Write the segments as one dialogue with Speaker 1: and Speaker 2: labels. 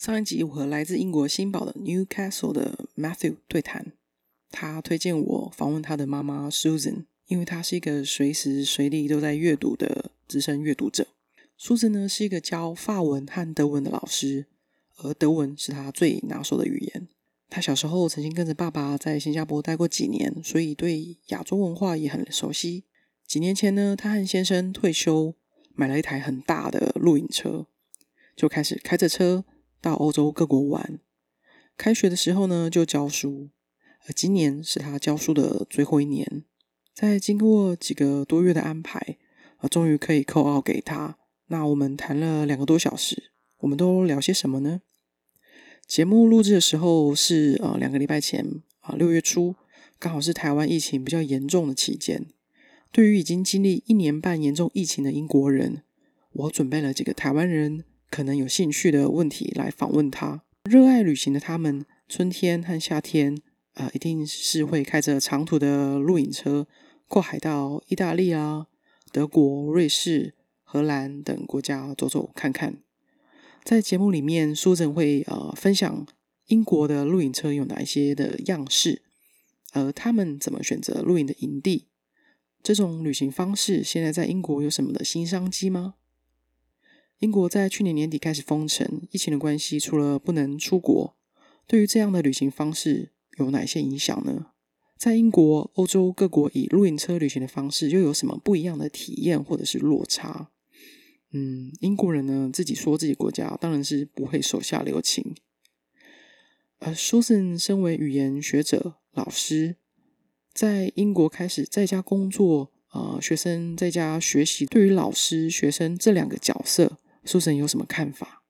Speaker 1: 上一集我和来自英国新堡的 Newcastle 的 Matthew 对谈，他推荐我访问他的妈妈 Susan，因为他是一个随时随地都在阅读的资深阅读者。Susan 呢是一个教法文和德文的老师，而德文是他最拿手的语言。他小时候曾经跟着爸爸在新加坡待过几年，所以对亚洲文化也很熟悉。几年前呢，他和先生退休，买了一台很大的露营车，就开始开着车。到欧洲各国玩，开学的时候呢就教书，而今年是他教书的最后一年。在经过几个多月的安排，啊，终于可以扣号给他。那我们谈了两个多小时，我们都聊些什么呢？节目录制的时候是呃两个礼拜前啊，六月初，刚好是台湾疫情比较严重的期间。对于已经经历一年半严重疫情的英国人，我准备了几个台湾人。可能有兴趣的问题来访问他。热爱旅行的他们，春天和夏天，呃，一定是会开着长途的露营车，过海到意大利啊、德国、瑞士、荷兰等国家走走看看。在节目里面，苏振会呃分享英国的露营车有哪一些的样式，而他们怎么选择露营的营地？这种旅行方式现在在英国有什么的新商机吗？英国在去年年底开始封城，疫情的关系，除了不能出国，对于这样的旅行方式有哪些影响呢？在英国、欧洲各国以露营车旅行的方式，又有什么不一样的体验或者是落差？嗯，英国人呢自己说自己国家当然是不会手下留情。呃，Susan 身为语言学者、老师，在英国开始在家工作，呃，学生在家学习，对于老师、学生这两个角色。苏神有什么看法？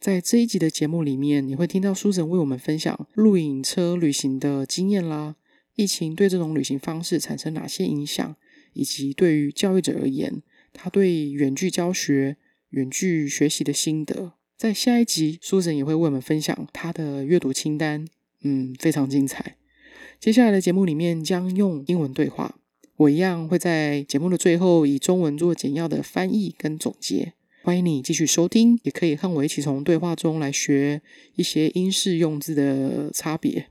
Speaker 1: 在这一集的节目里面，你会听到苏神为我们分享露营车旅行的经验啦。疫情对这种旅行方式产生哪些影响，以及对于教育者而言，他对远距教学、远距学习的心得。在下一集，苏神也会为我们分享他的阅读清单，嗯，非常精彩。接下来的节目里面将用英文对话，我一样会在节目的最后以中文做简要的翻译跟总结。欢迎你继续收听，也可以和我一起从对话中来学一些英式用字的差别，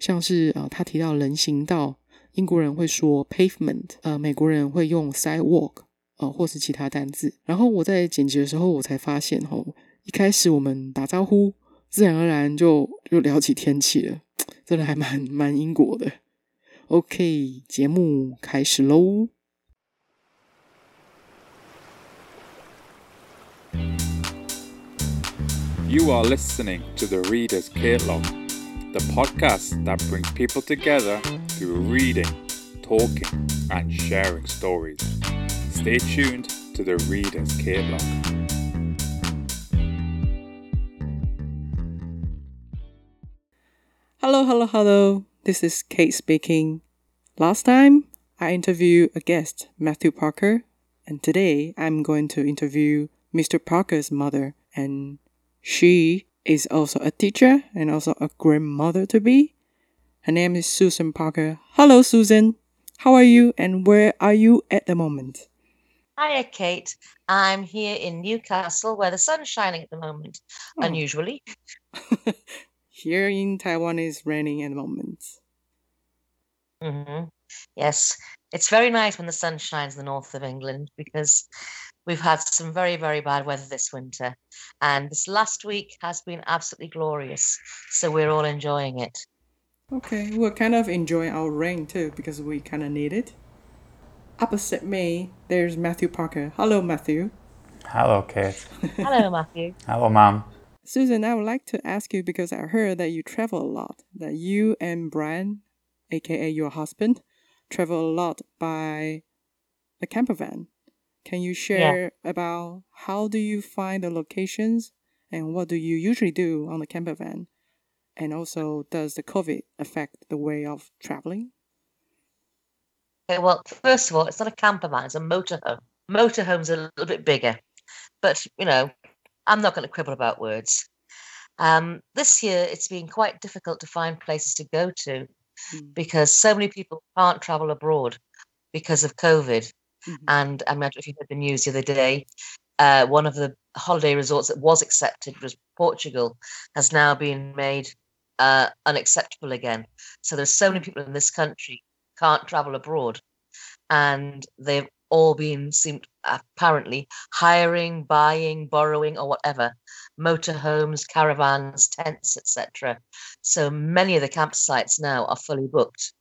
Speaker 1: 像是啊，他提到人行道，英国人会说 pavement，呃，美国人会用 sidewalk，呃，或是其他单字。然后我在剪辑的时候，我才发现，吼，一开始我们打招呼，自然而然就就聊起天气了，真的还蛮蛮英国的。OK，节目开始喽。
Speaker 2: You are listening to the Reader's Caitlog, the podcast that brings people together through reading, talking, and sharing stories. Stay tuned to the Reader's Caitlog.
Speaker 1: Hello, hello, hello. This is Cait speaking. Last time I interviewed a guest, Matthew Parker, and today I'm going to interview Mr. Parker's mother and she is also a teacher and also a grandmother to be. Her name is Susan Parker. Hello, Susan. How are you and where are you at the moment?
Speaker 3: Hiya, Cait. I'm here in Newcastle where the sun's shining at the moment, oh. unusually.
Speaker 1: here in Taiwan is raining at the moment.
Speaker 3: Mm-hmm. Yes, it's very nice when the sun shines in the north of England because we've had some very, very bad weather this winter. And this last week has been absolutely glorious. So we're all enjoying it.
Speaker 1: Okay, we're kind of enjoying our rain too because we kind of need it. Opposite me, there's Matthew Parker. Hello, Matthew.
Speaker 4: Hello, Cait.
Speaker 3: Hello, Matthew.
Speaker 4: Hello, Mom.
Speaker 1: Susan, I would like to ask you because I heard that you travel a lot, that you and Brian, aka your husband, travel a lot by a camper van. Can you share yeah. about how do you find the locations and what do you usually do on the camper van? And also, does the COVID affect the way of traveling?
Speaker 3: Okay, well, first of all, it's not a camper van; it's a motorhome. Motorhome's are a little bit bigger, but you know, I'm not going to quibble about words. Um, this year, it's been quite difficult to find places to go to mm. because so many people can't travel abroad because of COVID. Mm-hmm. And I'm not sure if you heard the news the other day. Uh, one of the holiday resorts that was accepted was Portugal has now been made uh, unacceptable again. So there's so many people in this country can't travel abroad, and they've all been seemed apparently hiring, buying, borrowing, or whatever motorhomes, caravans, tents, etc. So many of the campsites now are fully booked.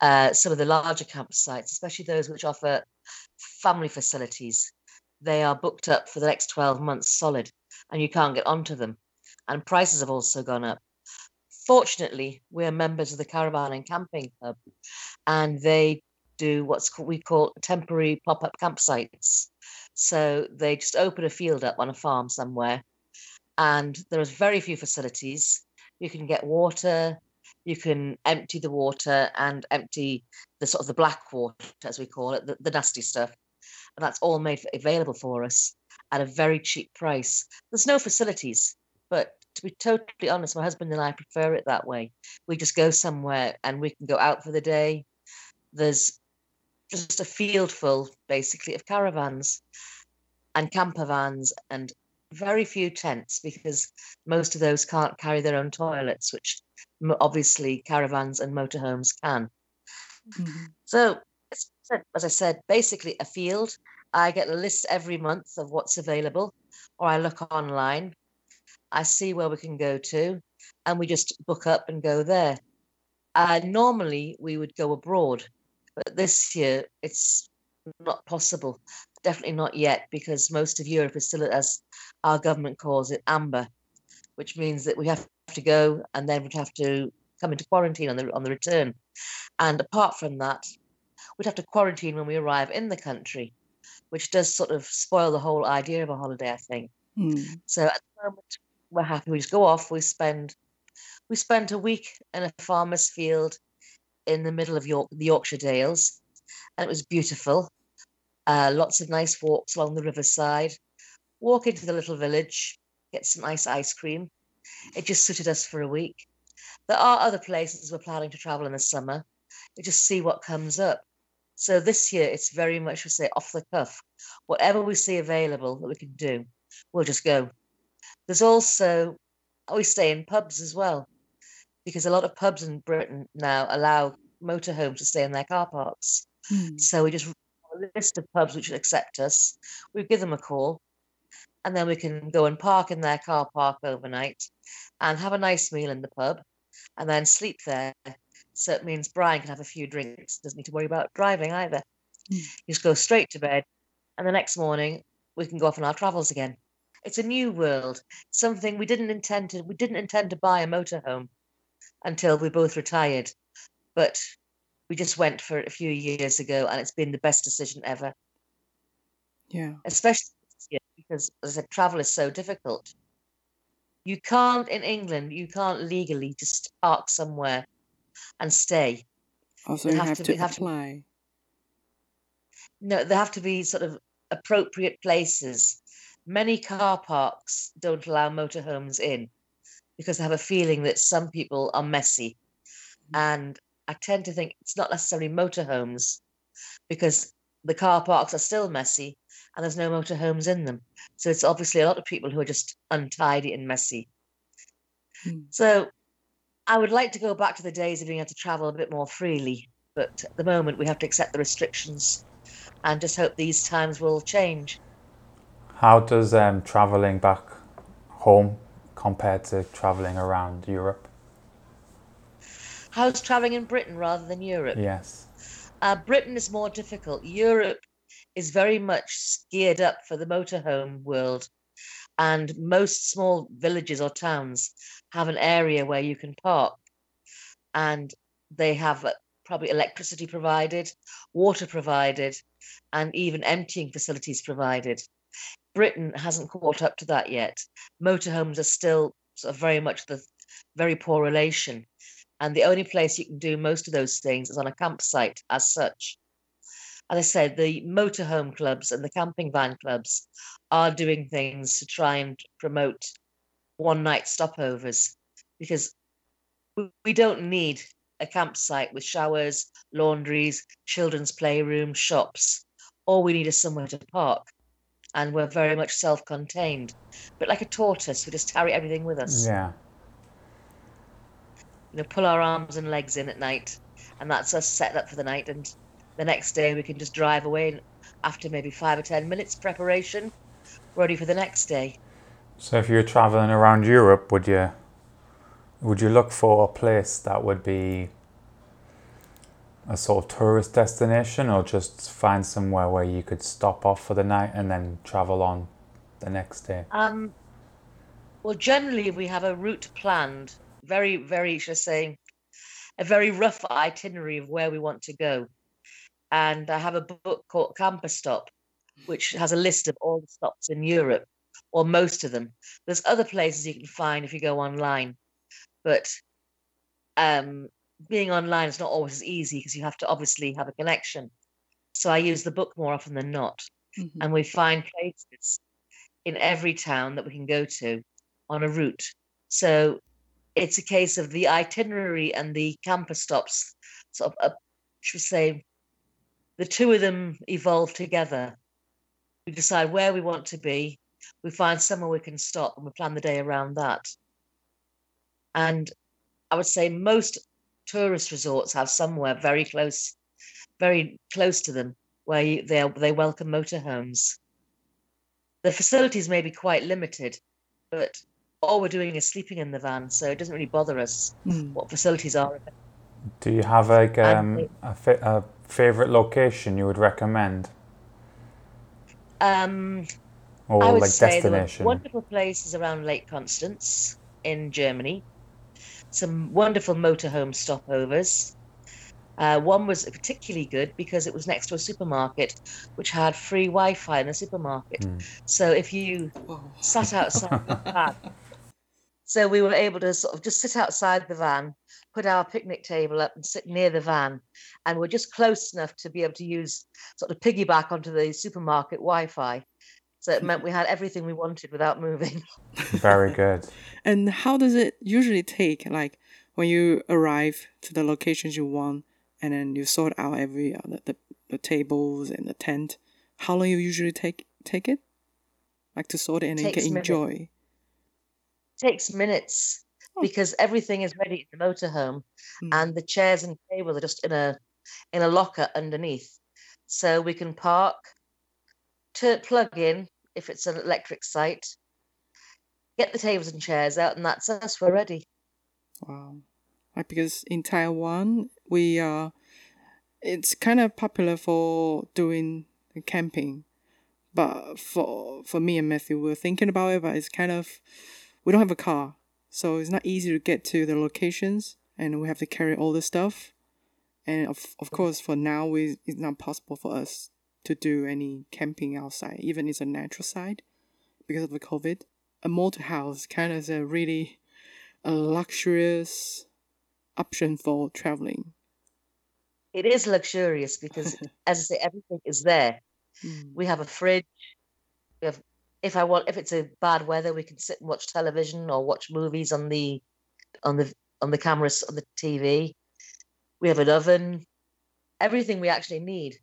Speaker 3: Uh, some of the larger campsites, especially those which offer family facilities, they are booked up for the next 12 months solid, and you can't get onto them. And prices have also gone up. Fortunately, we're members of the Caravan and Camping Club, and they do what's we call temporary pop-up campsites. So they just open a field up on a farm somewhere, and there are very few facilities. You can get water, you can empty the water and empty the sort of the black water, as we call it, the, the nasty stuff, and that's all made available for us at a very cheap price. There's no facilities, but to be totally honest, my husband and I prefer it that way. We just go somewhere and we can go out for the day. There's just a field full, basically, of caravans and camper vans and very few tents because most of those can't carry their own toilets, which obviously caravans and motorhomes can. Mm-hmm. So, as I said, basically a field. I get a list every month of what's available, or I look online. I see where we can go to, and we just book up and go there. Uh, normally, we would go abroad but this year, it's not possible. Definitely not yet, because most of Europe is still, as our government calls it, amber, which means that we have to go and then we'd have to come into quarantine on the on the return. And apart from that, we'd have to quarantine when we arrive in the country, which does sort of spoil the whole idea of a holiday, I think. Mm. So at the moment, we're happy. We just go off. We spend we spent a week in a farmer's field in the middle of York, the Yorkshire Dales, and it was beautiful. Uh, lots of nice walks along the riverside. Walk into the little village, get some nice ice cream. It just suited us for a week. There are other places we're planning to travel in the summer. We just see what comes up. So this year, it's very much, we say, off the cuff. Whatever we see available that we can do, we'll just go. There's also, we stay in pubs as well because a lot of pubs in Britain now allow motorhomes to stay in their car parks. Mm. So we just a list of pubs which accept us. We give them a call, and then we can go and park in their car park overnight, and have a nice meal in the pub, and then sleep there. So it means Brian can have a few drinks, doesn't need to worry about driving either. Mm. Just go straight to bed, and the next morning we can go off on our travels again. It's a new world, something we didn't intend to. We didn't intend to buy a motorhome until we both retired. But we just went for it a few years ago, and it's been the best decision ever.
Speaker 1: Yeah.
Speaker 3: Especially because, as I said, travel is so difficult. You can't, in England, you can't legally just park somewhere and stay.
Speaker 1: Also, you have, have to, to have apply. To,
Speaker 3: no, there have to be sort of appropriate places. Many car parks don't allow motorhomes in because they have a feeling that some people are messy. Mm. And I tend to think it's not necessarily motorhomes because the car parks are still messy and there's no motorhomes in them. So it's obviously a lot of people who are just untidy and messy. Hmm. So I would like to go back to the days of being able to travel a bit more freely, but at the moment we have to accept the restrictions and just hope these times will change.
Speaker 2: How does um, traveling back home compared to traveling around Europe?
Speaker 3: How's traveling in Britain rather than Europe?
Speaker 2: Yes.
Speaker 3: Uh, Britain is more difficult. Europe is very much geared up for the motorhome world, and most small villages or towns have an area where you can park, and they have probably electricity provided, water provided, and even emptying facilities provided. Britain hasn't caught up to that yet. Motorhomes are still sort of very much the very poor relation. And the only place you can do most of those things is on a campsite as such. As I said, the motorhome clubs and the camping van clubs are doing things to try and promote one night stopovers because we don't need a campsite with showers, laundries, children's playroom, shops. All we need is somewhere to park and we're very much self-contained, but like a tortoise, we just carry everything with us.
Speaker 2: Yeah.
Speaker 3: You know, pull our arms and legs in at night, and that's us set up for the night. And the next day we can just drive away, after maybe five or ten minutes preparation, ready for the next day.
Speaker 2: So if you're traveling around Europe, would you would you look for a place that would be a sort of tourist destination or just find somewhere where you could stop off for the night and then travel on the next day?
Speaker 3: Um, well, generally we have a route planned, very, very, should I say, a very rough itinerary of where we want to go. And I have a book called Camper Stop, which has a list of all the stops in Europe, or most of them. There's other places you can find if you go online, but um, being online is not always as easy because you have to obviously have a connection. So I use the book more often than not.
Speaker 1: Mhm.
Speaker 3: And we find places in every town that we can go to on a route. So it's a case of the itinerary and the camper stops sort of, uh, should we say, the two of them evolve together. We decide where we want to be, we find somewhere we can stop, and we plan the day around that. And I would say most tourist resorts have somewhere very close, very close to them where they they welcome motorhomes. The facilities may be quite limited, but all we're doing is sleeping in the van, so it doesn't really bother us
Speaker 1: Mm.
Speaker 3: what facilities are.
Speaker 2: Do you have like um, a, fa- a favorite location you would recommend
Speaker 3: Um,
Speaker 2: or
Speaker 3: I would
Speaker 2: like
Speaker 3: say there were wonderful places around Lake Constance in Germany. Some wonderful motorhome stopovers. Uh, one was particularly good because it was next to a supermarket, which had free Wi-Fi in the supermarket.
Speaker 2: Mm.
Speaker 3: So if you sat outside the van, so we were able to sort of just sit outside the van, put our picnic table up, and sit near the van, and we're just close enough to be able to use sort of piggyback onto the supermarket Wi-Fi. So it meant we had everything we wanted without moving.
Speaker 2: Very good.
Speaker 1: And how does it usually take? Like when you arrive to the locations you want, and then you sort out every uh, the, the the tables and the tent. How long you usually take take it? Like to sort it and then you can
Speaker 3: minutes.
Speaker 1: enjoy.
Speaker 3: Takes minutes
Speaker 1: Oh.
Speaker 3: because everything is ready in the motorhome
Speaker 1: Mm.
Speaker 3: and the chairs and tables are just in a in a locker underneath so we can park to plug in if it's an electric site get the tables and chairs out and that's us we're ready
Speaker 1: Wow. Like because in Taiwan we uh it's kind of popular for doing camping. But for for me and Matthew we're thinking about it but it's kind of we don't have a car. So it's not easy to get to the locations and we have to carry all the stuff. And of of course for now we it's not possible for us to do any camping outside, even it's a natural side because of the COVID. A motor house kind of is a really a luxurious option for traveling.
Speaker 3: it is luxurious because as i say everything is there
Speaker 1: Mm.
Speaker 3: we have a fridge we have if i want if it's a bad weather we can sit and watch television or watch movies on the on the on the cameras on the tv we have an oven. Everything we actually need.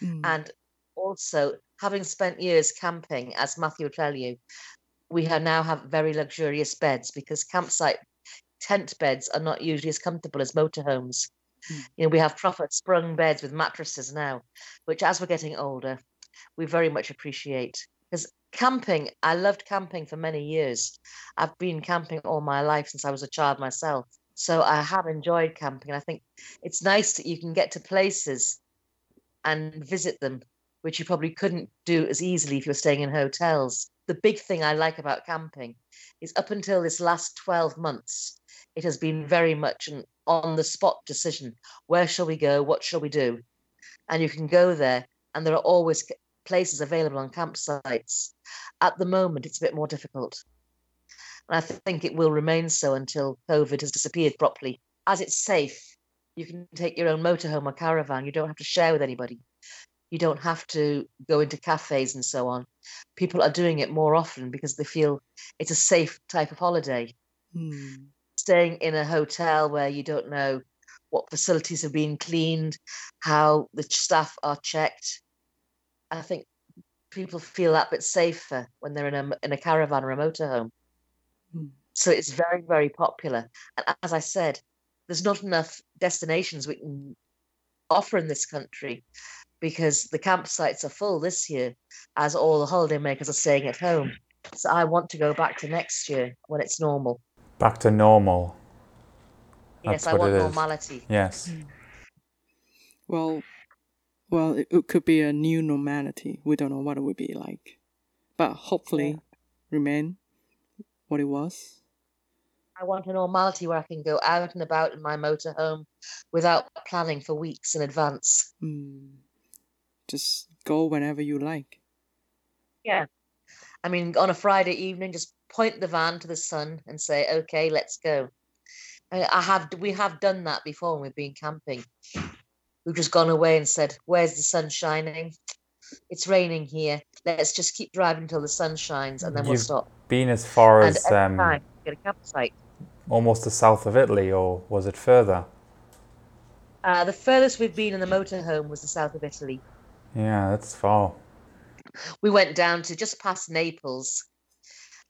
Speaker 1: Mm.
Speaker 3: and also having spent years camping as matthew will tell you we have now have very luxurious beds because campsite tent beds are not usually as comfortable as motorhomes.
Speaker 1: Mm.
Speaker 3: you know we have proper sprung beds with mattresses now which as we're getting older we very much appreciate. Because camping i loved camping for many years. I've been camping all my life since i was a child myself so i have enjoyed camping i think it's nice that you can get to places and visit them which you probably couldn't do as easily if you're staying in hotels. The big thing i like about camping is up until this last 12 months it has been very much an on the spot decision. Where shall we go? What shall we do? And you can go there and there are always places available on campsites. At the moment it's a bit more difficult. And i think it will remain so until covid has disappeared properly. As it's safe you can take your own motorhome or caravan. You don't have to share with anybody. You don't have to go into cafes and so on. People are doing it more often because they feel it's a safe type of holiday.
Speaker 1: Mm.
Speaker 3: staying in a hotel where you don't know what facilities have been cleaned, how the staff are checked. I think people feel that bit safer when they're in a in a caravan or a motorhome.
Speaker 1: Hmm.
Speaker 3: So it's very very popular. And as I said, there's not enough destinations we can offer in this country because the campsites are full this year, as all the holidaymakers are staying at home. So I want to go back to next year when it's normal.
Speaker 2: Back to normal.
Speaker 3: yes, I want
Speaker 2: it is.
Speaker 3: normality.
Speaker 2: Yes.
Speaker 1: Well, well, it, it could be a new normality. We don't know what it would be like, but hopefully, remain what it was.
Speaker 3: I want a normality where I can go out and about in my motorhome without planning for weeks in advance.
Speaker 1: Mm. Just go whenever you like.
Speaker 3: Yeah. I mean, on a Friday evening, just point the van to the sun and say, "Okay, let's go." I have, we have done that before when we've been camping. We've just gone away and said, "Where's the sun shining? It's raining here. Let's just keep driving until the sun shines, and then we'll
Speaker 2: You've
Speaker 3: stop."
Speaker 2: Been as far
Speaker 3: And
Speaker 2: as um,
Speaker 3: time get a campsite.
Speaker 2: almost the south of Italy, or was it further?
Speaker 3: Uh, the furthest we've been in the motorhome was the south of Italy.
Speaker 2: Yeah, that's far.
Speaker 3: we went down to just past Naples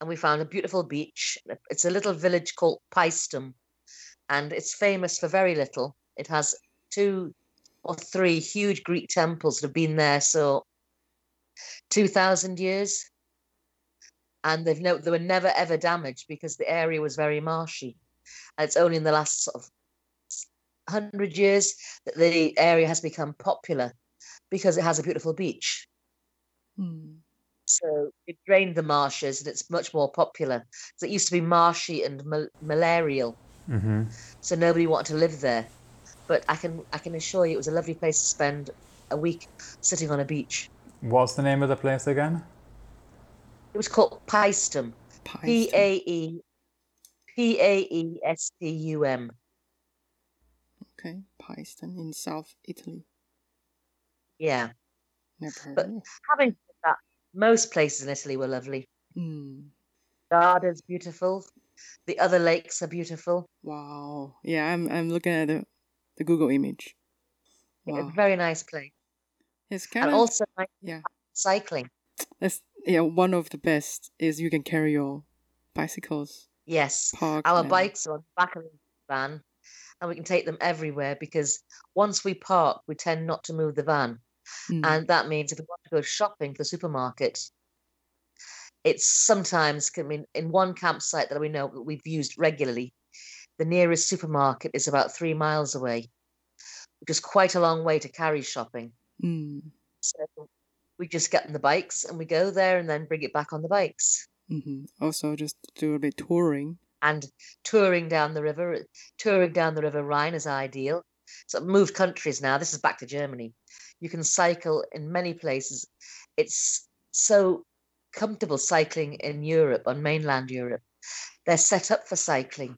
Speaker 3: and we found a beautiful beach. It's a little village called Paestum and it's famous for very little. It has two or three huge Greek temples that have been there so 2000 years and they've no they were never ever damaged because the area was very marshy and it's only in the last sort of 100 years that the area has become popular because it has a beautiful beach
Speaker 1: Mm.
Speaker 3: so it drained the marshes and it's much more popular. So it used to be marshy and mal- malarial,
Speaker 2: hmm
Speaker 3: so nobody wanted to live there. But I can I can assure you it was a lovely place to spend a week sitting on a beach.
Speaker 2: What's the name of the place again?
Speaker 3: It was called Paestum. P
Speaker 1: Paestum.
Speaker 3: A E P A E S T U M.
Speaker 1: Okay, Paestum in South Italy.
Speaker 3: Yeah.
Speaker 1: Never heard
Speaker 3: But-
Speaker 1: of it.
Speaker 3: Having said that, most places in Italy were lovely.
Speaker 1: Mm.
Speaker 3: Garda's beautiful. The other lakes are beautiful.
Speaker 1: Wow. Yeah, I'm I'm looking at the the Google image. Wow.
Speaker 3: a very nice place.
Speaker 1: It's kind
Speaker 3: And
Speaker 1: of
Speaker 3: also nice
Speaker 1: yeah.
Speaker 3: cycling.
Speaker 1: That's yeah. One of the best is you can carry your bicycles
Speaker 3: Yes.
Speaker 1: Park
Speaker 3: Our
Speaker 1: and-
Speaker 3: bikes are on the back of the van and we can take them everywhere because once we park, we tend not to move the van.
Speaker 1: Mm.
Speaker 3: And that means if we want to go shopping for the supermarket, it's sometimes, I mean, in one campsite that we know that we've used regularly, the nearest supermarket is about three miles away, which is quite a long way to carry shopping.
Speaker 1: Mm.
Speaker 3: So we just get on the bikes and we go there and then bring it back on the bikes.
Speaker 1: hmm Also, just do a bit touring.
Speaker 3: and touring down the river, touring down the River Rhine is ideal. So I've moved countries now. This is back to Germany. You can cycle in many places. It's so comfortable cycling in Europe, on mainland Europe. They're set up for cycling.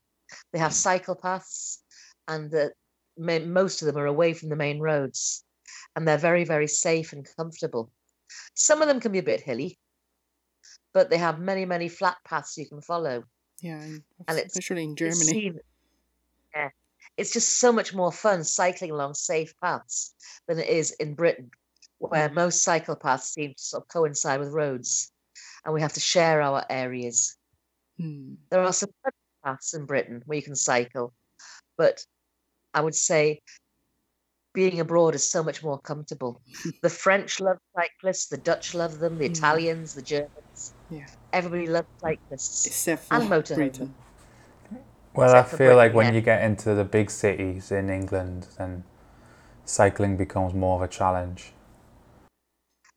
Speaker 3: They have cycle paths, and the, most of them are away from the main roads, and they're very, very safe and comfortable. Some of them can be a bit hilly, but they have many, many flat paths you can follow.
Speaker 1: Yeah,
Speaker 3: And it's-
Speaker 1: especially in
Speaker 3: It's
Speaker 1: Germany.
Speaker 3: seen- yeah, it's just so much more fun cycling along safe paths than it is in Britain, where most cycle paths seem to sort of coincide with roads, and we have to share our areas.
Speaker 1: Mm.
Speaker 3: There are some paths in Britain where you can cycle, but I would say being abroad is so much more comfortable. the French love cyclists, the Dutch love them, the
Speaker 1: Mm.
Speaker 3: Italians, the Germans.
Speaker 1: Yeah.
Speaker 3: Everybody loves cyclists.
Speaker 1: Except for
Speaker 3: And motorhome.
Speaker 2: Well, I
Speaker 3: Except for
Speaker 2: feel like when
Speaker 3: yeah.
Speaker 2: you get into the big cities in England, then cycling becomes more of a challenge.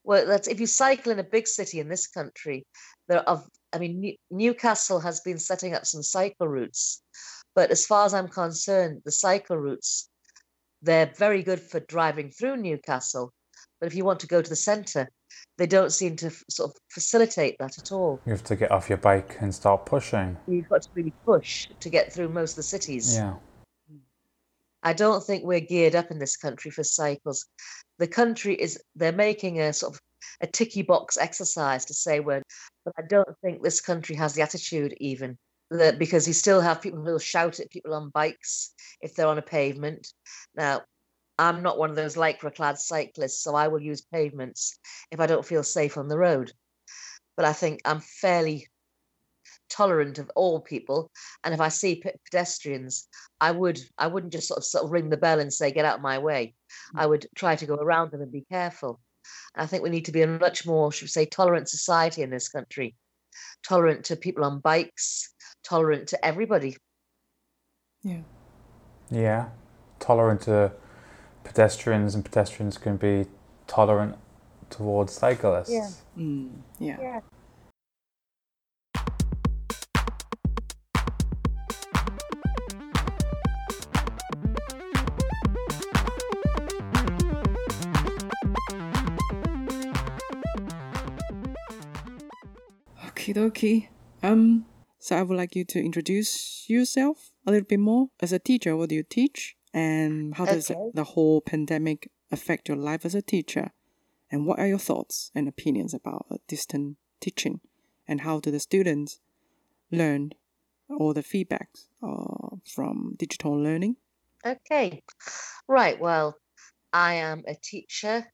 Speaker 3: Well, that's if you cycle in a big city in this country, there are. I mean, New- Newcastle has been setting up some cycle routes, but as far as I'm concerned, the cycle routes they're very good for driving through Newcastle. But if you want to go to the centre, they don't seem to f- sort of facilitate that at all.
Speaker 2: You have to get off your bike and start pushing.
Speaker 3: You've got to really push to get through most of the cities.
Speaker 2: Yeah.
Speaker 3: I don't think we're geared up in this country for cycles. The country is they're making a sort of a ticky box exercise to say we're, but I don't think this country has the attitude even that because you still have people who will shout at people on bikes if they're on a pavement. Now, I'm not one of those lycra clad cyclists, so I will use pavements if I don't feel safe on the road. But I think I'm fairly tolerant of all people, and if I see pedestrians, I would I wouldn't just sort of sort of ring the bell and say get out of my way. Hmm. I would try to go around them and be careful. And I think we need to be a much more, should we say, tolerant society in this country, tolerant to people on bikes, tolerant to everybody.
Speaker 1: Yeah.
Speaker 2: Yeah, tolerant to pedestrians, and pedestrians can be tolerant towards cyclists.
Speaker 3: Yeah.
Speaker 1: Mm, yeah.
Speaker 3: Yeah.
Speaker 1: Dokie. Um, so I would like you to introduce yourself a little bit more. As a teacher, what do you teach? And how does
Speaker 3: Okay.
Speaker 1: the whole pandemic affect your life as a teacher? And what are your thoughts and opinions about distant teaching? And how do the students learn all the feedbacks uh, from digital learning?
Speaker 3: Okay. Right. Well, I am a teacher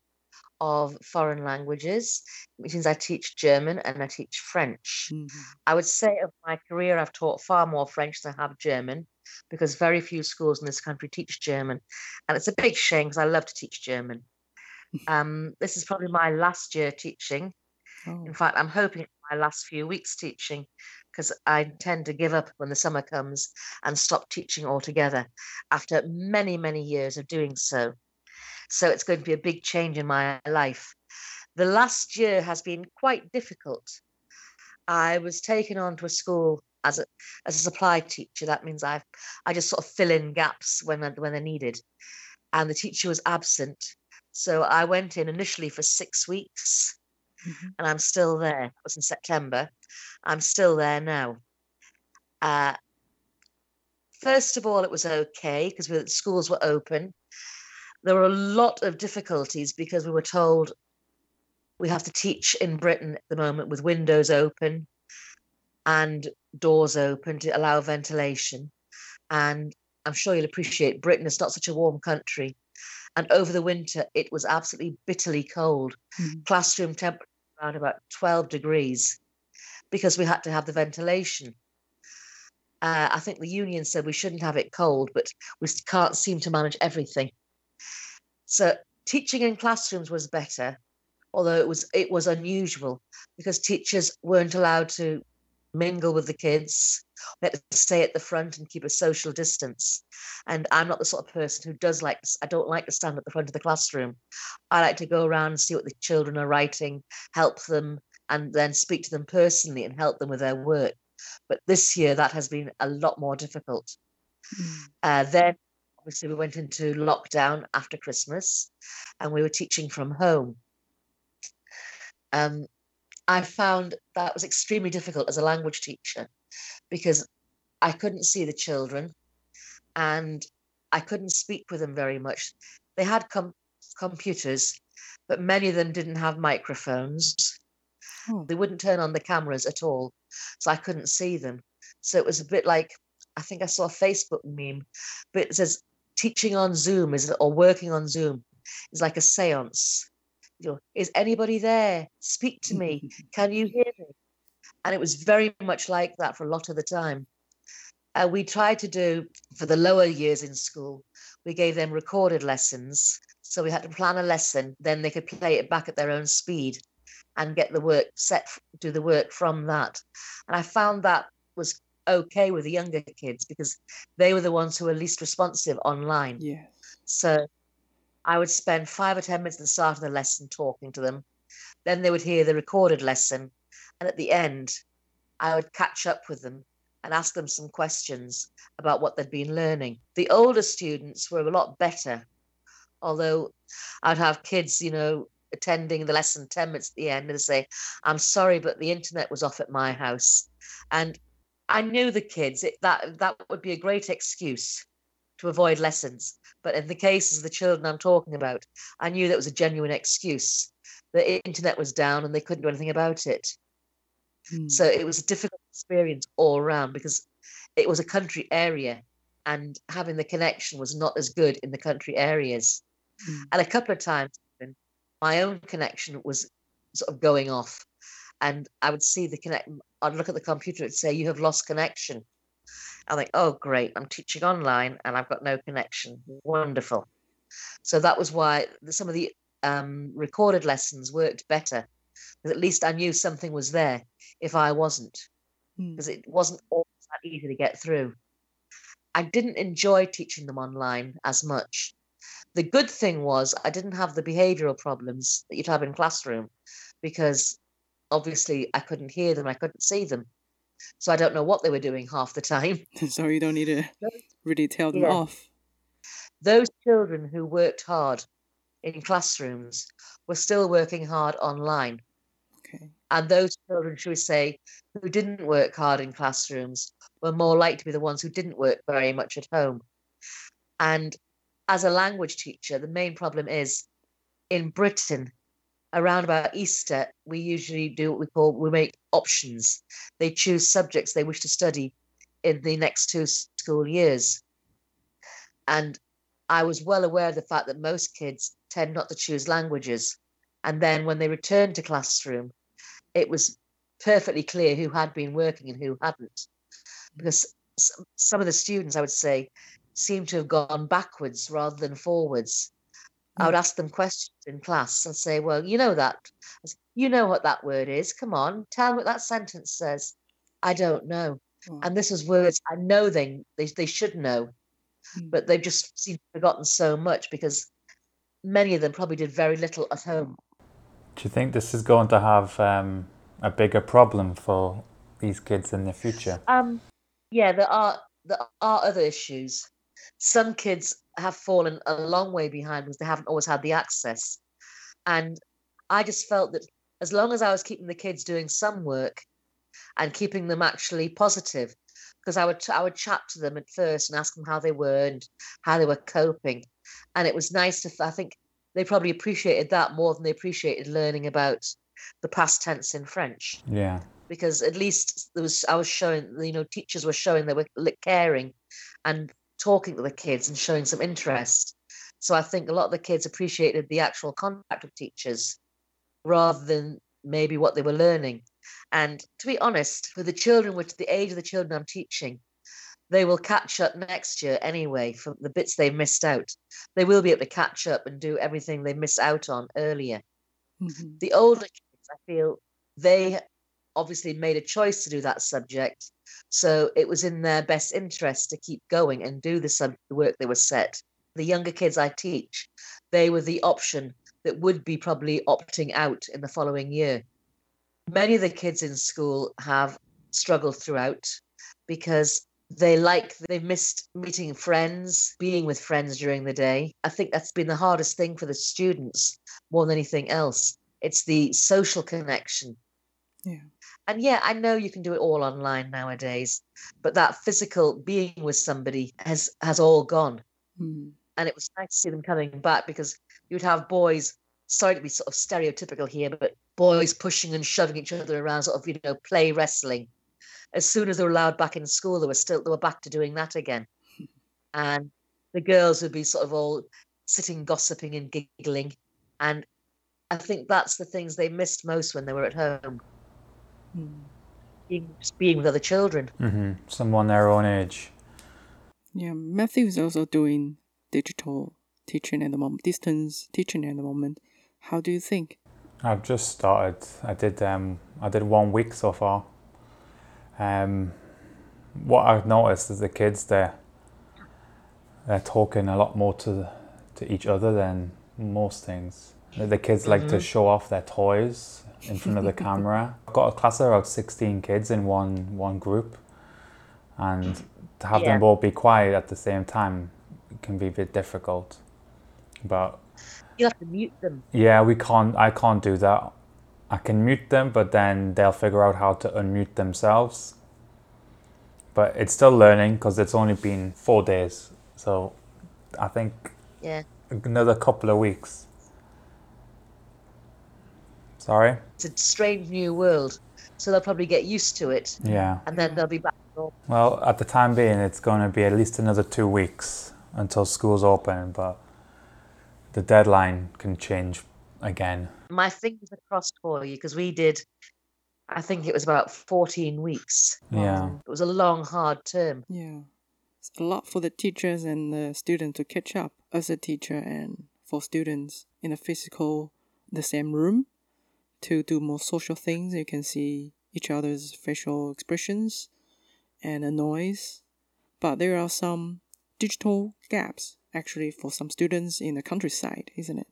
Speaker 3: of foreign languages, which means I teach German and I teach French.
Speaker 1: Mhm.
Speaker 3: I would say of my career, I've taught far more French than I have German because very few schools in this country teach German. And it's a big shame because I love to teach German. Um, this is probably my last year teaching.
Speaker 1: Oh,
Speaker 3: In fact, I'm hoping my last few weeks teaching because I tend to give up when the summer comes and stop teaching altogether after many, many years of doing so. So it's going to be a big change in my life. The last year has been quite difficult. I was taken on to a school as a as a supply teacher. That means I I just sort of fill in gaps when when they're needed, and the teacher was absent. So I went in initially for six weeks,
Speaker 1: mhm.
Speaker 3: and I'm still there. It was in September. I'm still there now. Uh, first of all, it was okay because the schools were open. There were a lot of difficulties because we were told we have to teach in Britain at the moment with windows open and doors open to allow ventilation. And I'm sure you'll appreciate Britain is not such a warm country. And over the winter, it was absolutely bitterly cold.
Speaker 1: Mhm.
Speaker 3: Classroom temperature around about 12 degrees because we had to have the ventilation. Uh, I think the union said we shouldn't have it cold, but we can't seem to manage everything. So teaching in classrooms was better, although it was it was unusual because teachers weren't allowed to mingle with the kids. We had to stay at the front and keep a social distance. And I'm not the sort of person who does like I don't like to stand at the front of the classroom. I like to go around and see what the children are writing, help them, and then speak to them personally and help them with their work. But this year that has been a lot more difficult.
Speaker 1: Mm.
Speaker 3: Uh, then, obviously, we went into lockdown after Christmas, and we were teaching from home. Um, I found that was extremely difficult as a language teacher because I couldn't see the children, and I couldn't speak with them very much. They had com- computers, but many of them didn't have microphones.
Speaker 1: Oh.
Speaker 3: They wouldn't turn on the cameras at all, so I couldn't see them. So it was a bit like I think I saw a Facebook meme, but it says teaching on Zoom is or working on Zoom is like a séance. You know, is anybody there? Speak to me. Can you hear me? And it was very much like that for a lot of the time. Uh, we tried to do for the lower years in school, we gave them recorded lessons. So we had to plan a lesson, then they could play it back at their own speed and get the work set, do the work from that. And I found that was okay with the younger kids because they were the ones who were least responsive online.
Speaker 1: Yeah.
Speaker 3: So I would spend five or 10 minutes at the start of the lesson talking to them. Then they would hear the recorded lesson. And at the end, I would catch up with them and ask them some questions about what they'd been learning. The older students were a lot better, although I'd have kids, you know, attending the lesson 10 minutes at the end and say, I'm sorry, but the internet was off at my house. And I knew the kids, it, that, that would be a great excuse to avoid lessons. But in the cases of the children I'm talking about, I knew that was a genuine excuse. The internet was down and they couldn't do anything about it.
Speaker 1: Mm.
Speaker 3: So it was a difficult experience all around because it was a country area and having the connection was not as good in the country areas.
Speaker 1: Mm.
Speaker 3: And a couple of times, my own connection was sort of going off, and I would see the connect. I'd look at the computer and say, "You have lost connection." I'm like, "Oh, great! I'm teaching online and I've got no connection. Wonderful." So that was why some of the um, recorded lessons worked better, because at least I knew something was there if I wasn't,
Speaker 1: Mm.
Speaker 3: because it wasn't always that easy to get through. I didn't enjoy teaching them online as much. The good thing was I didn't have the behavioral problems that you'd have in classroom because obviously I couldn't hear them, I couldn't see them. So I don't know what they were doing half the time.
Speaker 1: so you don't need to really tell them
Speaker 3: Yeah.
Speaker 1: off.
Speaker 3: Those children who worked hard in classrooms were still working hard online.
Speaker 1: Okay.
Speaker 3: And those children, should we say, who didn't work hard in classrooms were more likely to be the ones who didn't work very much at home. And as a language teacher, the main problem is in Britain, around about Easter, we usually do what we call we make options. They choose subjects they wish to study in the next two school years. And I was well aware of the fact that most kids tend not to choose languages. And then when they returned to classroom, it was perfectly clear who had been working and who hadn't. Because some of the students, I would say, seem to have gone backwards rather than forwards. I would ask them questions in class and say, Well, you know that. I said, You know what that word is. Come on, tell me what that sentence says. I don't know.
Speaker 1: Wow.
Speaker 3: And this is words I know they, they, they should know,
Speaker 1: Mm.
Speaker 3: but they've just seemed forgotten so much because many of them probably did very little at home.
Speaker 2: Do you think this is going to have um, a bigger problem for these kids in the future?
Speaker 3: Um, yeah, there are there are other issues. Some kids have fallen a long way behind because they haven't always had the access, and I just felt that as long as I was keeping the kids doing some work and keeping them actually positive, because I would I would chat to them at first and ask them how they were and how they were coping, and it was nice to I think they probably appreciated that more than they appreciated learning about the past tense in French.
Speaker 2: Yeah.
Speaker 3: because at least there was I was showing you know teachers were showing they were caring and talking to the kids and showing some interest. So I think a lot of the kids appreciated the actual contact of teachers rather than maybe what they were learning. And to be honest, with the children, which the age of the children I'm teaching, they will catch up next year anyway from the bits they missed out. They will be able to catch up and do everything they missed out on earlier
Speaker 1: Mhm.
Speaker 3: the older kids, I feel they obviously made a choice to do that subject. So it was in their best interest to keep going and do the, sub- the work they were set. The younger kids I teach, they were the option that would be probably opting out in the following year. Many of the kids in school have struggled throughout because they like they've missed meeting friends, being with friends during the day. I think that's been the hardest thing for the students more than anything else. It's the social connection.
Speaker 1: Yeah.
Speaker 3: And yeah, I know you can do it all online nowadays, but that physical being with somebody has has all gone.
Speaker 1: Mm.
Speaker 3: And it was nice to see them coming back because you'd have boys, sorry to be sort of stereotypical here, but boys pushing and shoving each other around, sort of, you know, play wrestling. As soon as they were allowed back in school, they were still they were back to doing that again. And the girls would be sort of all sitting gossiping and giggling. And I think that's the things they missed most when they were at home. Being being with other children.
Speaker 2: hmm Someone their own age.
Speaker 1: Yeah, Matthew is also doing digital teaching at the moment, distance teaching at the moment. How do you think?
Speaker 2: I've just started. I did um I did one week so far. Um, what I've noticed is the kids they're they're talking a lot more to to each other than most things. The the kids like to show off their toys in front of the camera. I've got a class of about sixteen kids in one one group, and to have them all be quiet at the same time can be a bit difficult. But
Speaker 3: You have to mute them.
Speaker 2: yeah, we can't. I can't do that. I can mute them, but then they'll figure out how to unmute themselves. But it's still learning because it's only been four days, so I think
Speaker 3: Yeah.
Speaker 2: another couple of weeks. Sorry.
Speaker 3: It's a strange new world. So they'll probably get used to it
Speaker 2: Yeah.
Speaker 3: and then they'll be back.
Speaker 2: Well, at the time being, it's going to be at least another two weeks until school's open. But the deadline can change again.
Speaker 3: My fingers are crossed for you because we did, I think it was about 14 weeks.
Speaker 2: Yeah.
Speaker 3: Um, it was a long, hard term.
Speaker 1: Yeah. It's a lot for the teachers and the students to catch up as a teacher and for students in a physical, the same room to do more social things. You can see each other's facial expressions and a noise. But there are some digital gaps actually for some students in the countryside, isn't it?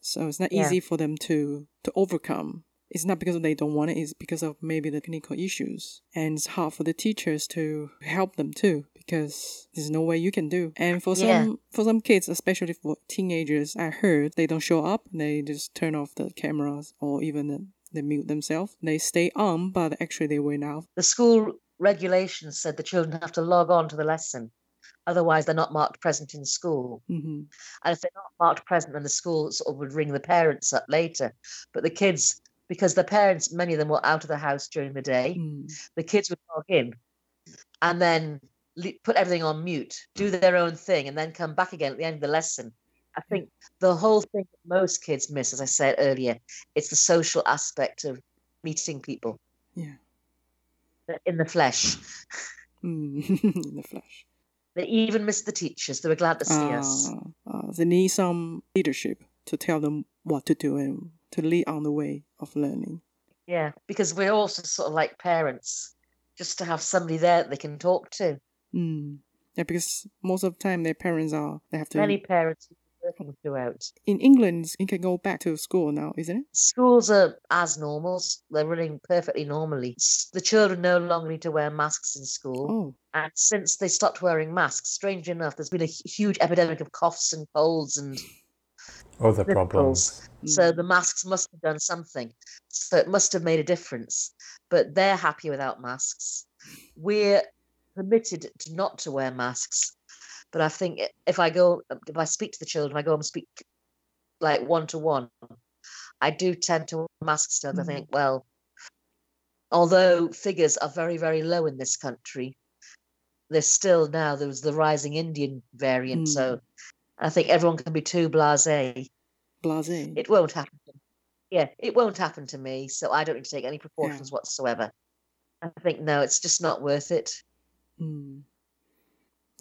Speaker 1: So it's not
Speaker 3: Yeah.
Speaker 1: easy for them to to overcome. It's not because they don't want it, it's because of maybe the clinical issues. And it's hard for the teachers to help them too, because there's no way you can do. And for
Speaker 3: Yeah.
Speaker 1: some for some kids, especially for teenagers, I heard they don't show up, they just turn off the cameras or even the, they mute themselves. They stay on, but actually they went out.
Speaker 3: The school regulations said the children have to log on to the lesson. Otherwise, they're not marked present in school.
Speaker 1: hmm
Speaker 3: And if they're not marked present, then the school sort of would ring the parents up later. But the kids, because the parents, many of them were out of the house during the day,
Speaker 1: Mm.
Speaker 3: the kids would log in and then put everything on mute, do their own thing, and then come back again at the end of the lesson. I think the whole thing that most kids miss, as I said earlier, it's the social aspect of meeting people
Speaker 1: Yeah.
Speaker 3: in the flesh.
Speaker 1: Mm. in the flesh.
Speaker 3: They even miss the teachers. They were glad to see us.
Speaker 1: Uh, uh, they need some leadership to tell them what to do and to lead on the way of learning.
Speaker 3: Yeah, because we're also sort of like parents, just to have somebody there that they can talk to.
Speaker 1: Mm. Yeah, because most of the time their parents are they have to.
Speaker 3: Many parents working throughout.
Speaker 1: In England, you can go back to school now, isn't it?
Speaker 3: Schools are as normal. They're running perfectly normally. The children no longer need to wear masks in school.
Speaker 1: Oh,
Speaker 3: And since they stopped wearing masks, strangely enough, there's been a huge epidemic of coughs and colds and
Speaker 2: Other
Speaker 3: Nipples.
Speaker 2: problems.
Speaker 3: So
Speaker 1: Mm.
Speaker 3: the masks must have done something. So it must have made a difference. But they're happy without masks. We're permitted to not to wear masks. But I think if I go, um, if I speak to the children, I go and speak like one to one. I do tend to wear masks still. I
Speaker 1: mm-hmm.
Speaker 3: think, well, although figures are very, very low in this country, there's still now there was the rising Indian variant. So mm. I think everyone can be too blasé
Speaker 1: blase.
Speaker 3: it won't happen. Yeah, it won't happen to me, so I don't need to take any precautions whatsoever. I think no, it's just not worth it.
Speaker 1: Mm.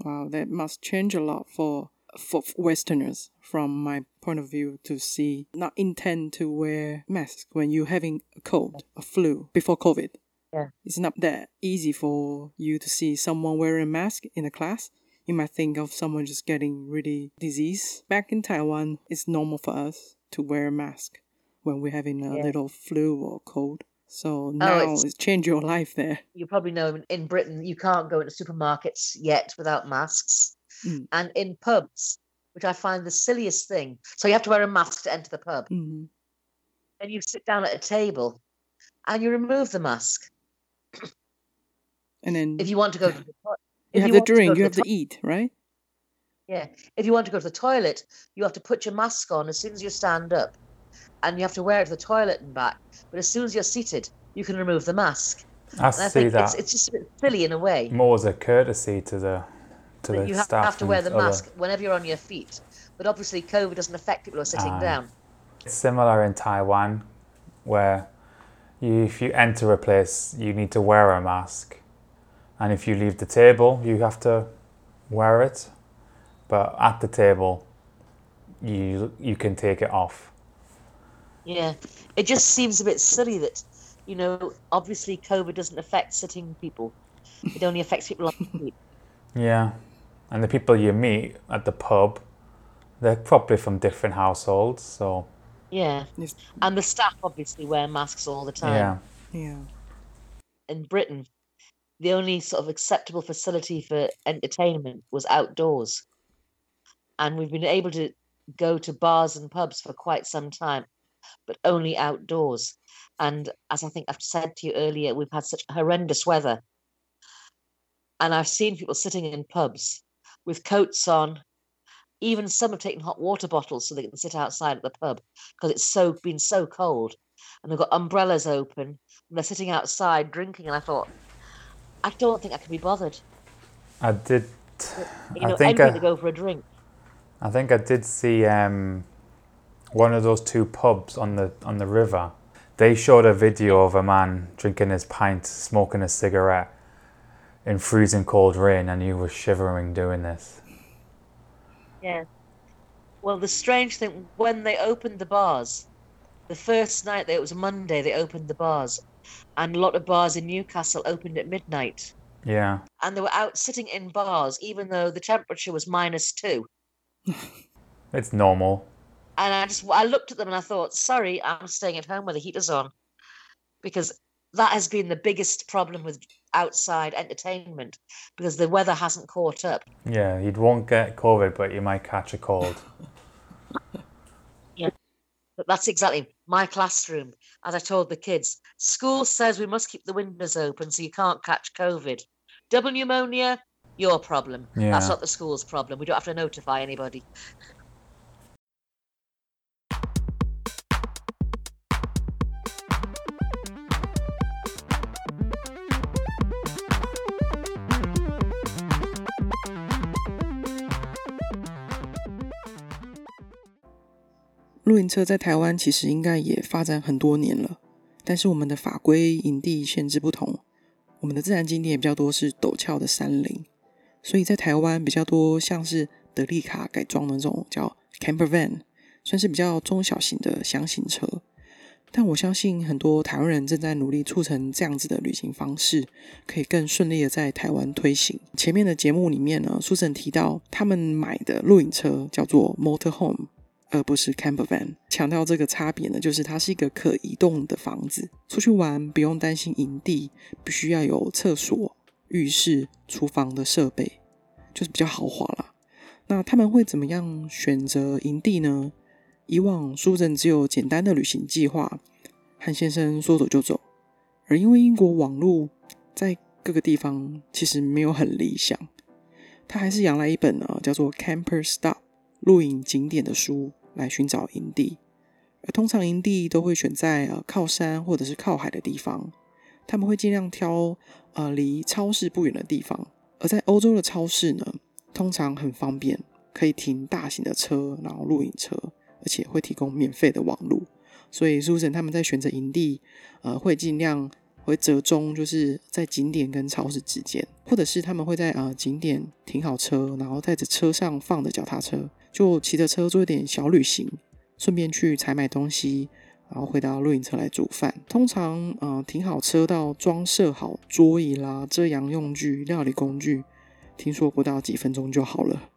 Speaker 1: Wow, that must change a lot for for Westerners, from my point of view, to see not intend to wear masks when you're having a cold, a flu before COVID.
Speaker 3: Yeah.
Speaker 1: It's not that easy for you to see someone wearing a mask in a class. You might think of someone just getting really disease. Back in Taiwan, it's normal for us to wear a mask when we're having a
Speaker 3: Yeah.
Speaker 1: little flu or cold. So now
Speaker 3: it's-
Speaker 1: it's changed your life there.
Speaker 3: You probably know in- in Britain you can't go into supermarkets yet without masks,
Speaker 1: Mm.
Speaker 3: and in pubs, which I find the silliest thing. So you have to wear a mask to enter the pub,
Speaker 1: hmm
Speaker 3: and you sit down at a table, and you remove the mask
Speaker 1: And then
Speaker 3: if you want to go to the toilet.
Speaker 1: you have the drink, you have to eat, right?
Speaker 3: Yeah. If you want to go to the toilet, you have to put your mask on as soon as you stand up. And you have to wear it to the toilet and back. But as soon as you're seated, you can remove the mask.
Speaker 2: I
Speaker 3: And I
Speaker 2: see
Speaker 3: think
Speaker 2: that
Speaker 3: it's, it's just a bit silly in a way.
Speaker 2: more as a courtesy to the to the
Speaker 3: you have,
Speaker 2: staff.
Speaker 3: have to wear the
Speaker 2: other-
Speaker 3: mask whenever you're on your feet. But obviously, COVID doesn't affect people who are sitting down.
Speaker 2: It's similar in Taiwan, where you, if you enter a place, you need to wear a mask, and if you leave the table, you have to wear it. But at the table, you you can take it off.
Speaker 3: Yeah. It just seems a bit silly that, you know, obviously COVID doesn't affect sitting people. It only affects people on the feet.
Speaker 2: Yeah, and the people you meet at the pub, they're probably from different households, so
Speaker 3: Yeah. And the staff obviously wear masks all the time.
Speaker 2: yeah.
Speaker 1: Yeah.
Speaker 3: in Britain, the only sort of acceptable facility for entertainment was outdoors. And we've been able to go to bars and pubs for quite some time, but only outdoors. And as I think I've said to you earlier, we've had such horrendous weather. And I've seen people sitting in pubs with coats on. Even some have taken hot water bottles so they can sit outside at the pub because it's so been so cold. And they've got umbrellas open and they're sitting outside drinking. And I thought, I don't think I can be bothered.
Speaker 2: I did.
Speaker 3: You
Speaker 2: I
Speaker 3: know,
Speaker 2: think I-
Speaker 3: to go for a drink.
Speaker 2: I think I did see um, one of those two pubs on the on the river. They showed a video of a man drinking his pint, smoking a cigarette in freezing cold rain, and he was shivering doing this.
Speaker 3: Yeah. Well, the strange thing, when they opened the bars, the first night, it was Monday, they opened the bars, and a lot of bars in Newcastle opened at midnight.
Speaker 2: Yeah.
Speaker 3: And they were out sitting in bars, even though the temperature was minus two.
Speaker 2: It's normal.
Speaker 3: And I just, I looked at them and I thought, sorry, I'm staying at home where the heaters on. Because that has been the biggest problem with outside entertainment because the weather hasn't caught up.
Speaker 2: Yeah, you won't get COVID, but you might catch a cold.
Speaker 3: Yeah, but that's exactly my classroom. As I told the kids, school says we must keep the windows open so you can't catch COVID. Double pneumonia, your problem.
Speaker 2: Yeah.
Speaker 3: That's not the school's problem. We don't have to notify anybody.
Speaker 1: 露营车在台湾其实应该也发展很多年了，但是我们的法规营地限制不同，我们的自然景点也比较多是陡峭的山林，所以在台湾比较多像是德利卡改装的那种叫 camper van，算是比较中小型的箱型车。但我相信很多台湾人正在努力促成这样子的旅行方式，可以更顺利的在台湾推行。前面的节目里面呢，苏神提到他们买的露营车叫做 motorhome。而不是 camper van。强调这个差别呢，就是它是一个可移动的房子，出去玩不用担心营地必须要有厕所、浴室、厨房的设备，就是比较豪华啦。那他们会怎么样选择营地呢？以往苏人只有简单的旅行计划，和先生说走就走。而因为英国网络在各个地方其实没有很理想，他还是养来一本呢叫做《Camper Stop》露营景点的书。来寻找营地，而通常营地都会选在呃靠山或者是靠海的地方。他们会尽量挑呃离超市不远的地方。而在欧洲的超市呢，通常很方便，可以停大型的车，然后露营车，而且会提供免费的网路。所以 Susan 他们在选择营地，呃，会尽量会折中，就是在景点跟超市之间，或者是他们会在呃景点停好车，然后在这车上放的脚踏车。就骑着车做一点小旅行，顺便去采买东西，然后回到露营车来煮饭。通常，呃，停好车到装设好桌椅啦、遮阳用具、料理工具，听说不到几分钟就好了。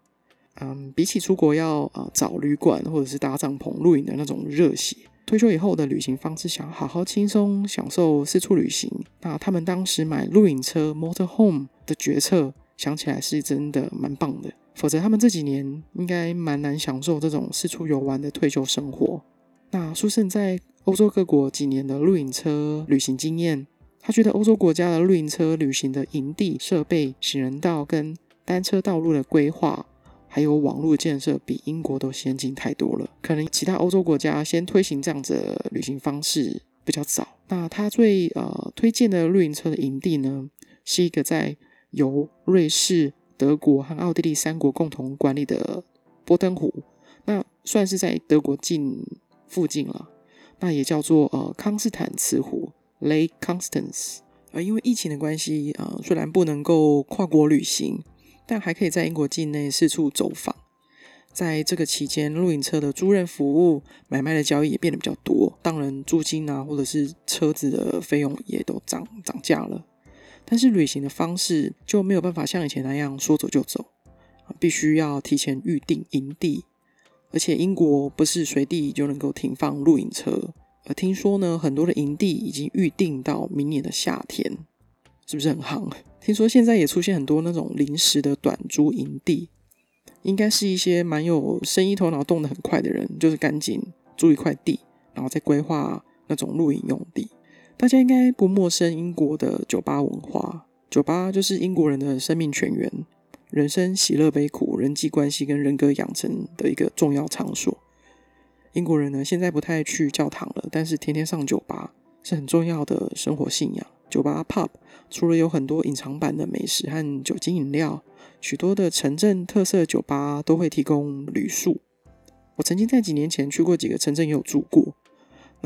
Speaker 1: 嗯，比起出国要呃找旅馆或者是搭帐篷露营的那种热血，退休以后的旅行方式想好好轻松享受四处旅行，那他们当时买露营车 motorhome 的决策，想起来是真的蛮棒的。否则，他们这几年应该蛮难享受这种四处游玩的退休生活。那苏胜在欧洲各国几年的露营车旅行经验，他觉得欧洲国家的露营车旅行的营地设备、行人道跟单车道路的规划，还有网络建设，比英国都先进太多了。可能其他欧洲国家先推行这样子的旅行方式比较早。那他最呃推荐的露营车的营地呢，是一个在由瑞士。德国和奥地利三国共同管理的波登湖，那算是在德国近附近了。那也叫做呃康斯坦茨湖 （Lake Constance）。而因为疫情的关系，呃，虽然不能够跨国旅行，但还可以在英国境内四处走访。在这个期间，露营车的租赁服务、买卖的交易也变得比较多。当然，租金啊，或者是车子的费用也都涨涨价了。但是旅行的方式就没有办法像以前那样说走就走，必须要提前预定营地，而且英国不是随地就能够停放露营车。而听说呢，很多的营地已经预定到明年的夏天，是不是很夯？听说现在也出现很多那种临时的短租营地，应该是一些蛮有生意头脑、动得很快的人，就是赶紧租一块地，然后再规划那种露营用地。大家应该不陌生英国的酒吧文化，酒吧就是英国人的生命泉源，人生喜乐悲苦、人际关系跟人格养成的一个重要场所。英国人呢，现在不太去教堂了，但是天天上酒吧，是很重要的生活信仰。酒吧 pub 除了有很多隐藏版的美食和酒精饮料，许多的城镇特色酒吧都会提供旅宿。我曾经在几年前去过几个城镇，也有住过。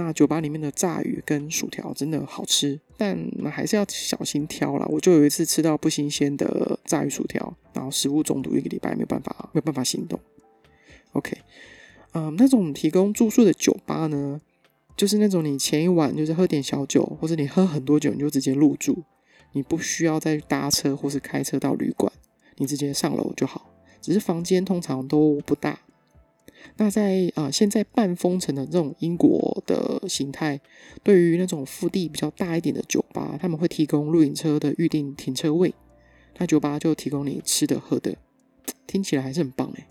Speaker 1: 那酒吧里面的炸鱼跟薯条真的好吃，但还是要小心挑啦。我就有一次吃到不新鲜的炸鱼薯条，然后食物中毒一个礼拜，没有办法，没有办法行动。OK，嗯，那种提供住宿的酒吧呢，就是那种你前一晚就是喝点小酒，或者你喝很多酒，你就直接入住，你不需要再搭车或是开车到旅馆，你直接上楼就好。只是房间通常都不大。那在啊，现在半封城的这种英国的形态，对于那种腹地比较大一点的酒吧，他们会提供露营车的预定停车位，那酒吧就提供你吃的喝的，听起来还是很棒诶。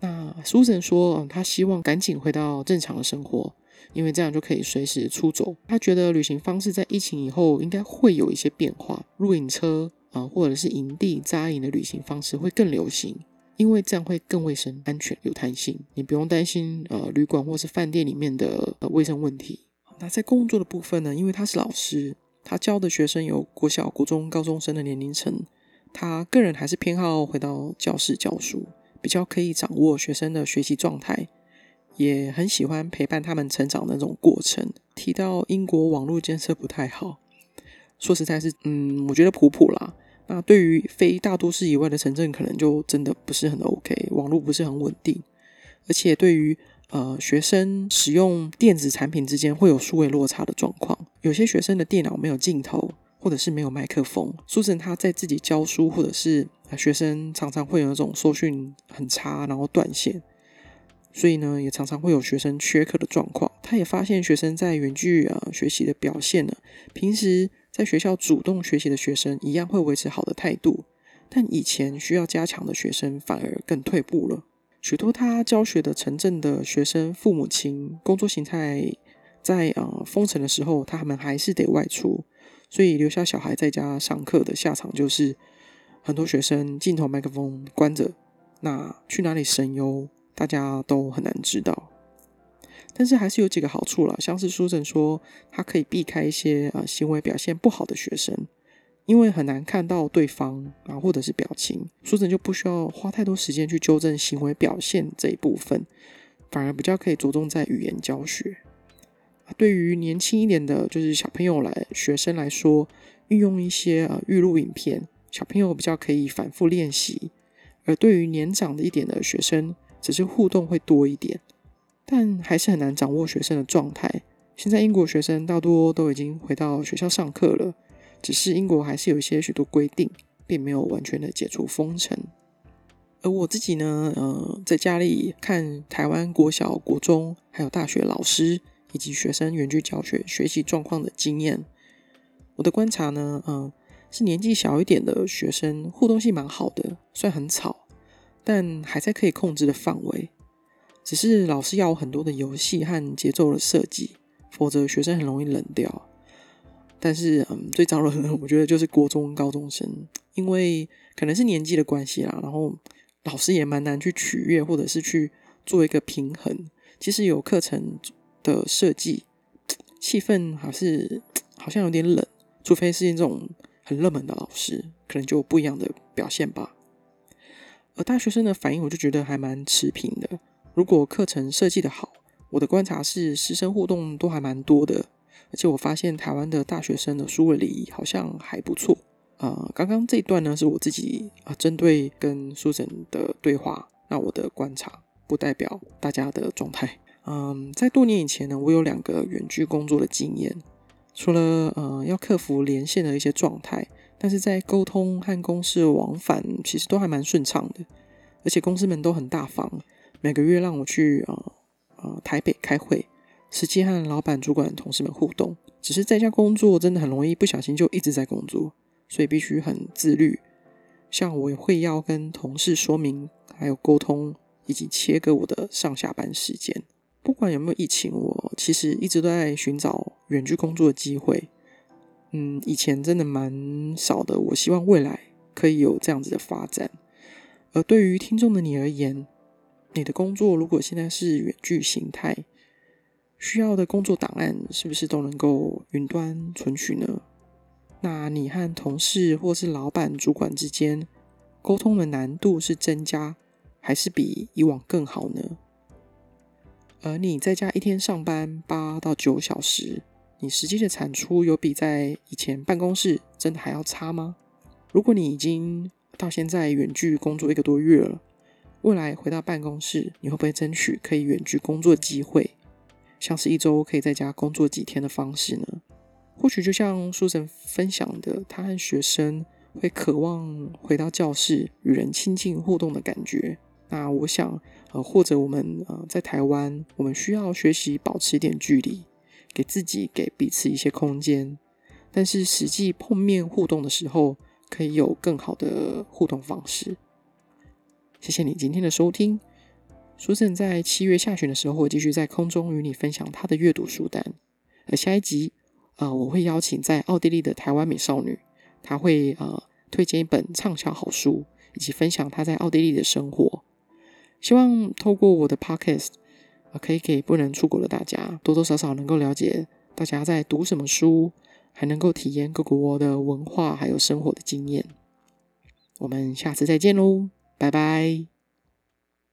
Speaker 1: 那 Susan 说，他希望赶紧回到正常的生活，因为这样就可以随时出走。他觉得旅行方式在疫情以后应该会有一些变化，露营车啊，或者是营地扎营的旅行方式会更流行。因为这样会更卫生、安全、有弹性，你不用担心呃旅馆或是饭店里面的呃卫生问题。那在工作的部分呢？因为他是老师，他教的学生有国小、国中、高中生的年龄层，他个人还是偏好回到教室教书，比较可以掌握学生的学习状态，也很喜欢陪伴他们成长的那种过程。提到英国网络建设不太好，说实在是，嗯，我觉得普普啦。那对于非大都市以外的城镇，可能就真的不是很 OK，网络不是很稳定，而且对于呃学生使用电子产品之间会有数位落差的状况，有些学生的电脑没有镜头，或者是没有麦克风。苏晨他在自己教书，或者是学生常常会有那种收讯很差，然后断线，所以呢，也常常会有学生缺课的状况。他也发现学生在远距啊学习的表现呢，平时。在学校主动学习的学生一样会维持好的态度，但以前需要加强的学生反而更退步了。许多他教学的城镇的学生父母亲工作形态在呃封城的时候，他们还是得外出，所以留下小孩在家上课的下场就是很多学生镜头麦克风关着，那去哪里神游，大家都很难知道。但是还是有几个好处了，像是书生说，他可以避开一些呃行为表现不好的学生，因为很难看到对方啊或者是表情，书生就不需要花太多时间去纠正行为表现这一部分，反而比较可以着重在语言教学。对于年轻一点的，就是小朋友来学生来说，运用一些呃预录影片，小朋友比较可以反复练习；而对于年长的一点的学生，只是互动会多一点。但还是很难掌握学生的状态。现在英国学生大多都已经回到学校上课了，只是英国还是有一些许多规定，并没有完全的解除封城。而我自己呢，呃，在家里看台湾国小、国中还有大学老师以及学生远距教学学习状况的经验，我的观察呢，嗯，是年纪小一点的学生互动性蛮好的，虽然很吵，但还在可以控制的范围。只是老师要很多的游戏和节奏的设计，否则学生很容易冷掉。但是，嗯，最糟的，我觉得就是国中高中生，因为可能是年纪的关系啦，然后老师也蛮难去取悦，或者是去做一个平衡。其实有课程的设计，气氛还是好像有点冷，除非是那种很热门的老师，可能就不一样的表现吧。而大学生的反应，我就觉得还蛮持平的。如果课程设计的好，我的观察是师生互动都还蛮多的，而且我发现台湾的大学生的书位礼仪好像还不错。呃，刚刚这一段呢是我自己啊针对跟书神的对话，那我的观察不代表大家的状态。嗯，在多年以前呢，我有两个远距工作的经验，除了呃要克服连线的一些状态，但是在沟通和公司往返其实都还蛮顺畅的，而且公司们都很大方。每个月让我去呃呃台北开会，实际和老板、主管、同事们互动。只是在家工作真的很容易不小心就一直在工作，所以必须很自律。像我会要跟同事说明，还有沟通，以及切割我的上下班时间。不管有没有疫情，我其实一直都在寻找远距工作的机会。嗯，以前真的蛮少的。我希望未来可以有这样子的发展。而对于听众的你而言，你的工作如果现在是远距形态，需要的工作档案是不是都能够云端存取呢？那你和同事或是老板、主管之间沟通的难度是增加，还是比以往更好呢？而你在家一天上班八到九小时，你实际的产出有比在以前办公室真的还要差吗？如果你已经到现在远距工作一个多月了，未来回到办公室，你会不会争取可以远距工作机会，像是一周可以在家工作几天的方式呢？或许就像书神分享的，他和学生会渴望回到教室与人亲近互动的感觉。那我想，呃，或者我们呃在台湾，我们需要学习保持一点距离，给自己给彼此一些空间。但是实际碰面互动的时候，可以有更好的互动方式。谢谢你今天的收听。书神在七月下旬的时候，会继续在空中与你分享他的阅读书单，而下一集。啊，我会邀请在奥地利的台湾美少女，她会呃推荐一本畅销好书，以及分享她在奥地利的生活。希望透过我的 podcast，啊，可以给不能出国的大家多多少少能够了解大家在读什么书，还能够体验各国的文化还有生活的经验。我们下次再见喽，拜拜。